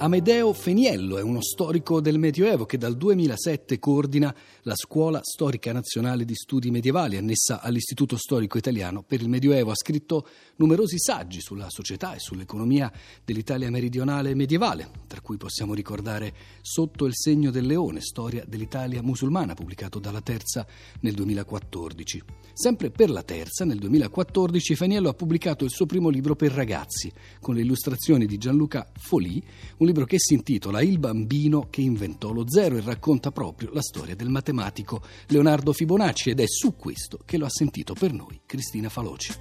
Amedeo Feniello è uno storico del Medioevo che dal 2007 coordina la Scuola Storica Nazionale di Studi Medievali, annessa all'Istituto Storico Italiano per il Medioevo. Ha scritto numerosi saggi sulla società e sull'economia dell'Italia meridionale medievale, tra cui possiamo ricordare Sotto il segno del leone, storia dell'Italia musulmana, pubblicato dalla Terza nel 2014. Sempre per la Terza, nel 2014, Feniello ha pubblicato il suo primo libro per ragazzi, con le illustrazioni di Gianluca Folì, un libro che si intitola Il bambino che inventò lo zero e racconta proprio la storia del matematico Leonardo Fibonacci ed è su questo che lo ha sentito per noi Cristina Faloci.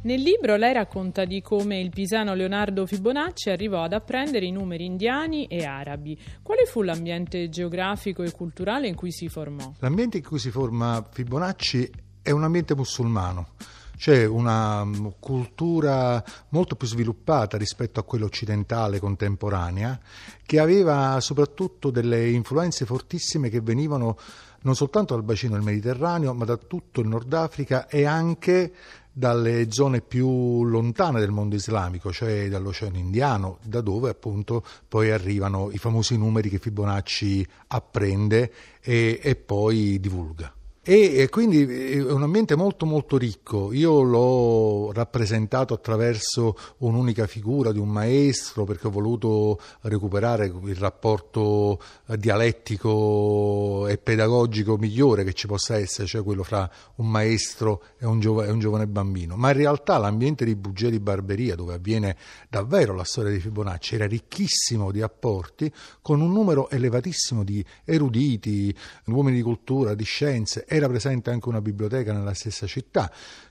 Nel libro lei racconta di come il pisano Leonardo Fibonacci arrivò ad apprendere i numeri indiani e arabi. Quale fu l'ambiente geografico e culturale in cui si formò? L'ambiente in cui si forma Fibonacci è un ambiente musulmano c'è una mm, cultura molto più sviluppata rispetto a quella occidentale contemporanea, che aveva soprattutto delle influenze fortissime che venivano non soltanto dal bacino del Mediterraneo, ma da tutto il Nord Africa e anche dalle zone più lontane del mondo islamico, cioè dall'Oceano Indiano, da dove appunto poi arrivano i famosi numeri che Fibonacci apprende e, e poi divulga. E, quindi è un ambiente molto molto ricco. Io l'ho rappresentato attraverso un'unica figura di un maestro perché ho voluto recuperare il rapporto dialettico e pedagogico migliore che ci possa essere, cioè quello fra un maestro e un, giov- e un giovane bambino. Ma in realtà l'ambiente di Bugia di Barberia, dove avviene davvero la storia di Fibonacci, era ricchissimo di apporti con un numero elevatissimo di eruditi, uomini di cultura, di scienze era presente anche una biblioteca nella stessa città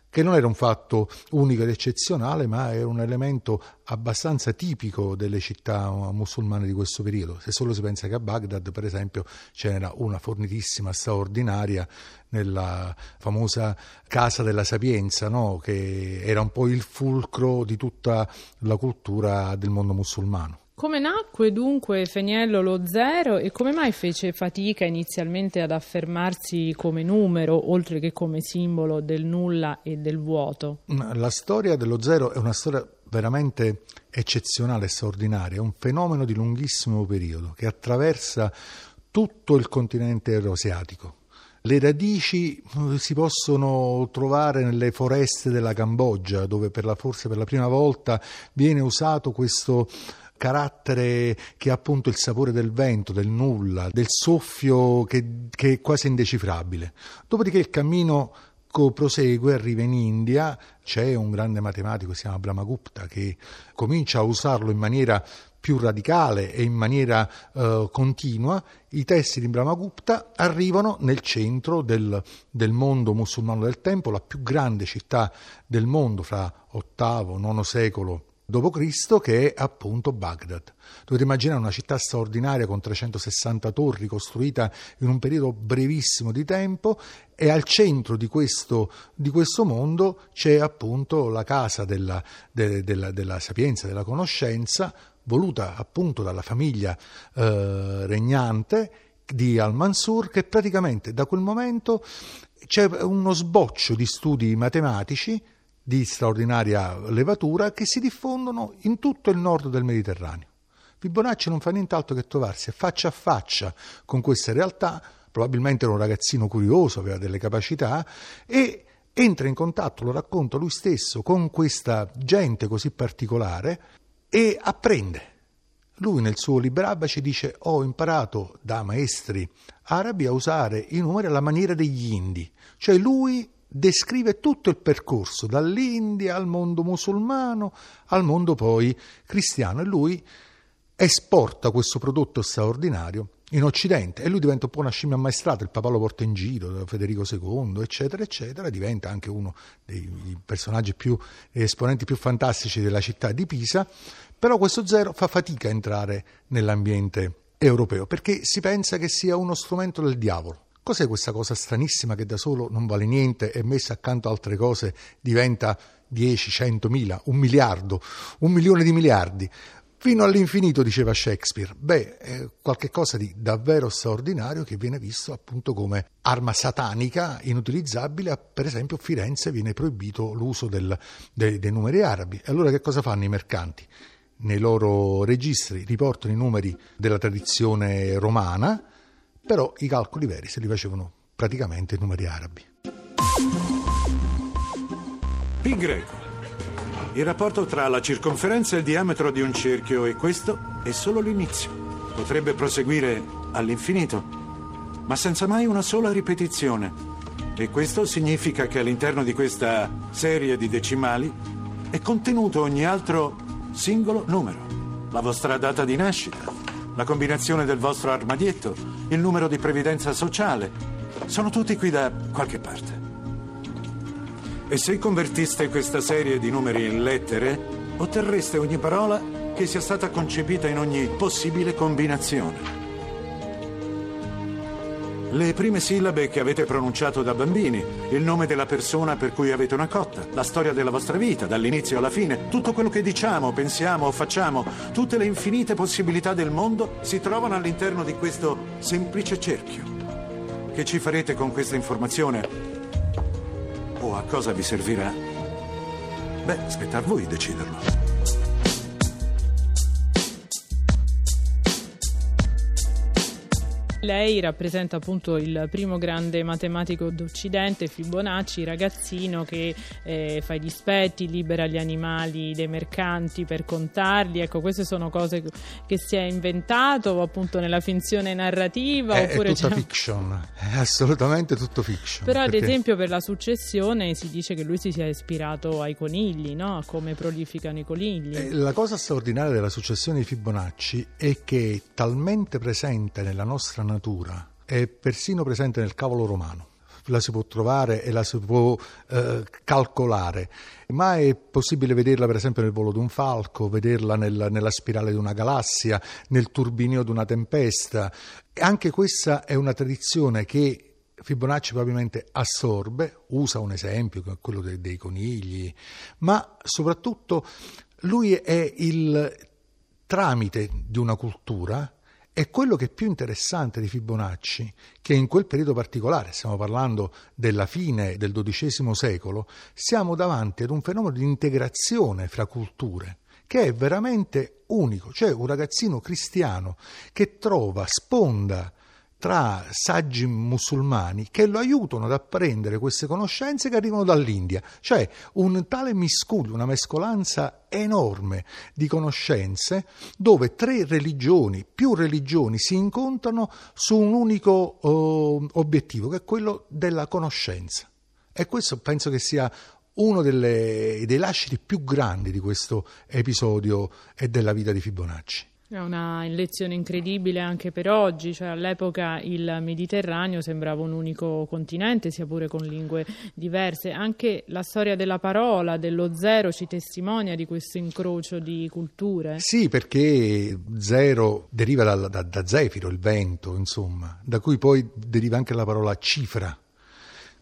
che non era un fatto unico ed eccezionale, ma era un elemento abbastanza tipico delle città musulmane di questo periodo. Se solo si pensa che a Baghdad, per esempio, c'era una fornitissima straordinaria nella famosa Casa della Sapienza, no? che era un po' il fulcro di tutta la cultura del mondo musulmano. Come nacque dunque Feniello lo zero e come mai fece fatica inizialmente ad affermarsi come numero oltre che come simbolo del nulla e del vuoto? La storia dello zero è una storia veramente eccezionale straordinaria, è un fenomeno di lunghissimo periodo che attraversa tutto il continente euroasiatico. Le radici eh, si possono trovare nelle foreste della Cambogia, dove per la, forse per la prima volta viene usato questo carattere che ha appunto il sapore del vento, del nulla, del soffio che, che è quasi indecifrabile. Dopodiché il cammino prosegue, arriva in India, c'è un grande matematico, si chiama Brahmagupta, che comincia a usarlo in maniera più radicale e in maniera eh, continua, i testi di Brahmagupta arrivano nel centro del, del, mondo musulmano del tempo, la più grande città del mondo fra VIII, IX secolo d.C., che è appunto Baghdad. Dovete immaginare una città straordinaria con 360 torri costruita in un periodo brevissimo di tempo e al centro di questo, di questo mondo c'è appunto la casa della, de, della, della, sapienza, della conoscenza, voluta appunto dalla famiglia eh, regnante di Al-Mansur, che praticamente da quel momento c'è uno sboccio di studi matematici di straordinaria levatura che si diffondono in tutto il nord del Mediterraneo. Fibonacci non fa nient'altro che trovarsi faccia a faccia con queste realtà, probabilmente era un ragazzino curioso, aveva delle capacità, e entra in contatto, lo racconta lui stesso, con questa gente così particolare e apprende. Lui nel suo Librabaci dice ho imparato da maestri arabi a usare i numeri alla maniera degli indi, cioè lui descrive tutto il percorso dall'India al mondo musulmano al mondo poi cristiano e lui esporta questo prodotto straordinario in Occidente e lui diventa un po' una scimmia ammaestrata, il papà lo porta in giro, Federico II, eccetera, eccetera, diventa anche uno dei personaggi più, esponenti più fantastici della città di Pisa, però questo zero fa fatica a entrare nell'ambiente europeo perché si pensa che sia uno strumento del diavolo. Cos'è questa cosa stranissima che da solo non vale niente e messa accanto a altre cose diventa 10, 100 mila, un miliardo, un milione di miliardi? Fino all'infinito, diceva Shakespeare. Beh, è qualcosa di davvero straordinario che viene visto appunto come arma satanica inutilizzabile. Per esempio, a Firenze viene proibito l'uso del, dei, dei numeri arabi. E allora che cosa fanno i mercanti? Nei loro registri riportano i numeri della tradizione romana, però i calcoli veri se li facevano praticamente i numeri arabi. Pi greco il rapporto tra la circonferenza e il diametro di un cerchio e questo è solo l'inizio. Potrebbe proseguire all'infinito, ma senza mai una sola ripetizione. E questo significa che all'interno di questa serie di decimali è contenuto ogni altro singolo numero. La vostra data di nascita, la combinazione del vostro armadietto, il numero di previdenza sociale. Sono tutti qui da qualche parte. E se convertiste questa serie di numeri in lettere, otterreste ogni parola che sia stata concepita in ogni possibile combinazione. Le prime sillabe che avete pronunciato da bambini, il nome della persona per cui avete una cotta, la storia della vostra vita, dall'inizio alla fine, tutto quello che diciamo, pensiamo o facciamo, tutte le infinite possibilità del mondo si trovano all'interno di questo semplice cerchio. Che ci farete con questa informazione? o a cosa vi servirà? Beh, spetta a voi deciderlo. Lei rappresenta appunto il primo grande matematico d'Occidente, Fibonacci, ragazzino che eh, fa i dispetti, libera gli animali dei mercanti per contarli. Ecco, queste sono cose che si è inventato appunto nella finzione narrativa? È, oppure è tutta fiction, è assolutamente tutto fiction. Però perché... ad esempio per la successione si dice che lui si sia ispirato ai conigli, no? a come prolificano i conigli. Eh, la cosa straordinaria della successione di Fibonacci è che è talmente presente nella nostra natura è persino presente nel cavolo romano. La si può trovare e la si può eh, calcolare, ma è possibile vederla per esempio nel volo di un falco, vederla nel, nella spirale di una galassia, nel turbinio di una tempesta. Anche questa è una tradizione che Fibonacci probabilmente assorbe, usa un esempio, quello dei, dei conigli, ma soprattutto lui è il tramite di una cultura e quello che è più interessante di Fibonacci, che in quel periodo particolare, stiamo parlando della fine del XII secolo, siamo davanti ad un fenomeno di integrazione fra culture che è veramente unico, cioè un ragazzino cristiano che trova sponda tra saggi musulmani che lo aiutano ad apprendere queste conoscenze che arrivano dall'India, cioè un tale miscuglio, una mescolanza enorme di conoscenze dove tre religioni, più religioni si incontrano su un unico uh, obiettivo che è quello della conoscenza. E questo penso che sia uno delle, dei lasciti più grandi di questo episodio e della vita di Fibonacci. È una lezione incredibile anche per oggi, cioè all'epoca il Mediterraneo sembrava un unico continente, sia pure con lingue diverse. Anche la storia della parola, dello zero, ci testimonia di questo incrocio di culture. Sì, perché zero deriva da, da, da zefiro, il vento, insomma, da cui poi deriva anche la parola cifra.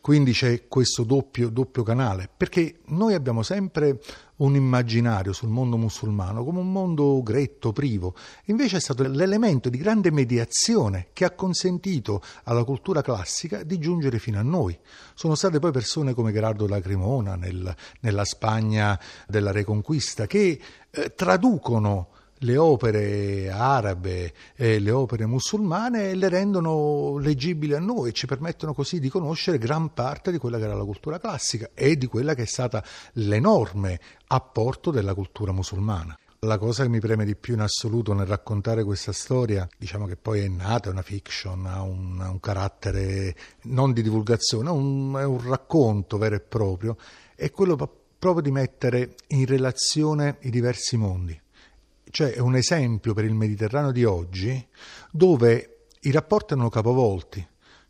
Quindi c'è questo doppio, doppio canale, perché noi abbiamo sempre un immaginario sul mondo musulmano come un mondo gretto, privo. Invece è stato l'elemento di grande mediazione che ha consentito alla cultura classica di giungere fino a noi. Sono state poi persone come Gerardo Lacrimona nel, nella Spagna della Reconquista che eh, traducono le opere arabe e le opere musulmane e le rendono leggibili a noi e ci permettono così di conoscere gran parte di quella che era la cultura classica e di quella che è stata l'enorme apporto della cultura musulmana. La cosa che mi preme di più in assoluto nel raccontare questa storia, diciamo che poi è nata, è una fiction, ha un, un carattere non di divulgazione, un, è un racconto vero e proprio, è quello proprio di mettere in relazione i diversi mondi cioè è un esempio per il Mediterraneo di oggi dove i rapporti erano capovolti,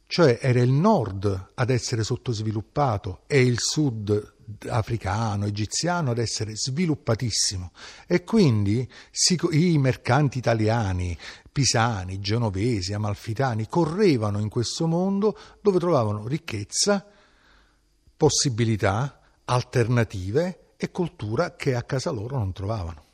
cioè era il nord ad essere sottosviluppato e il sud africano, egiziano ad essere sviluppatissimo e quindi si, i mercanti italiani, pisani, genovesi, amalfitani correvano in questo mondo dove trovavano ricchezza, possibilità, alternative e cultura che a casa loro non trovavano.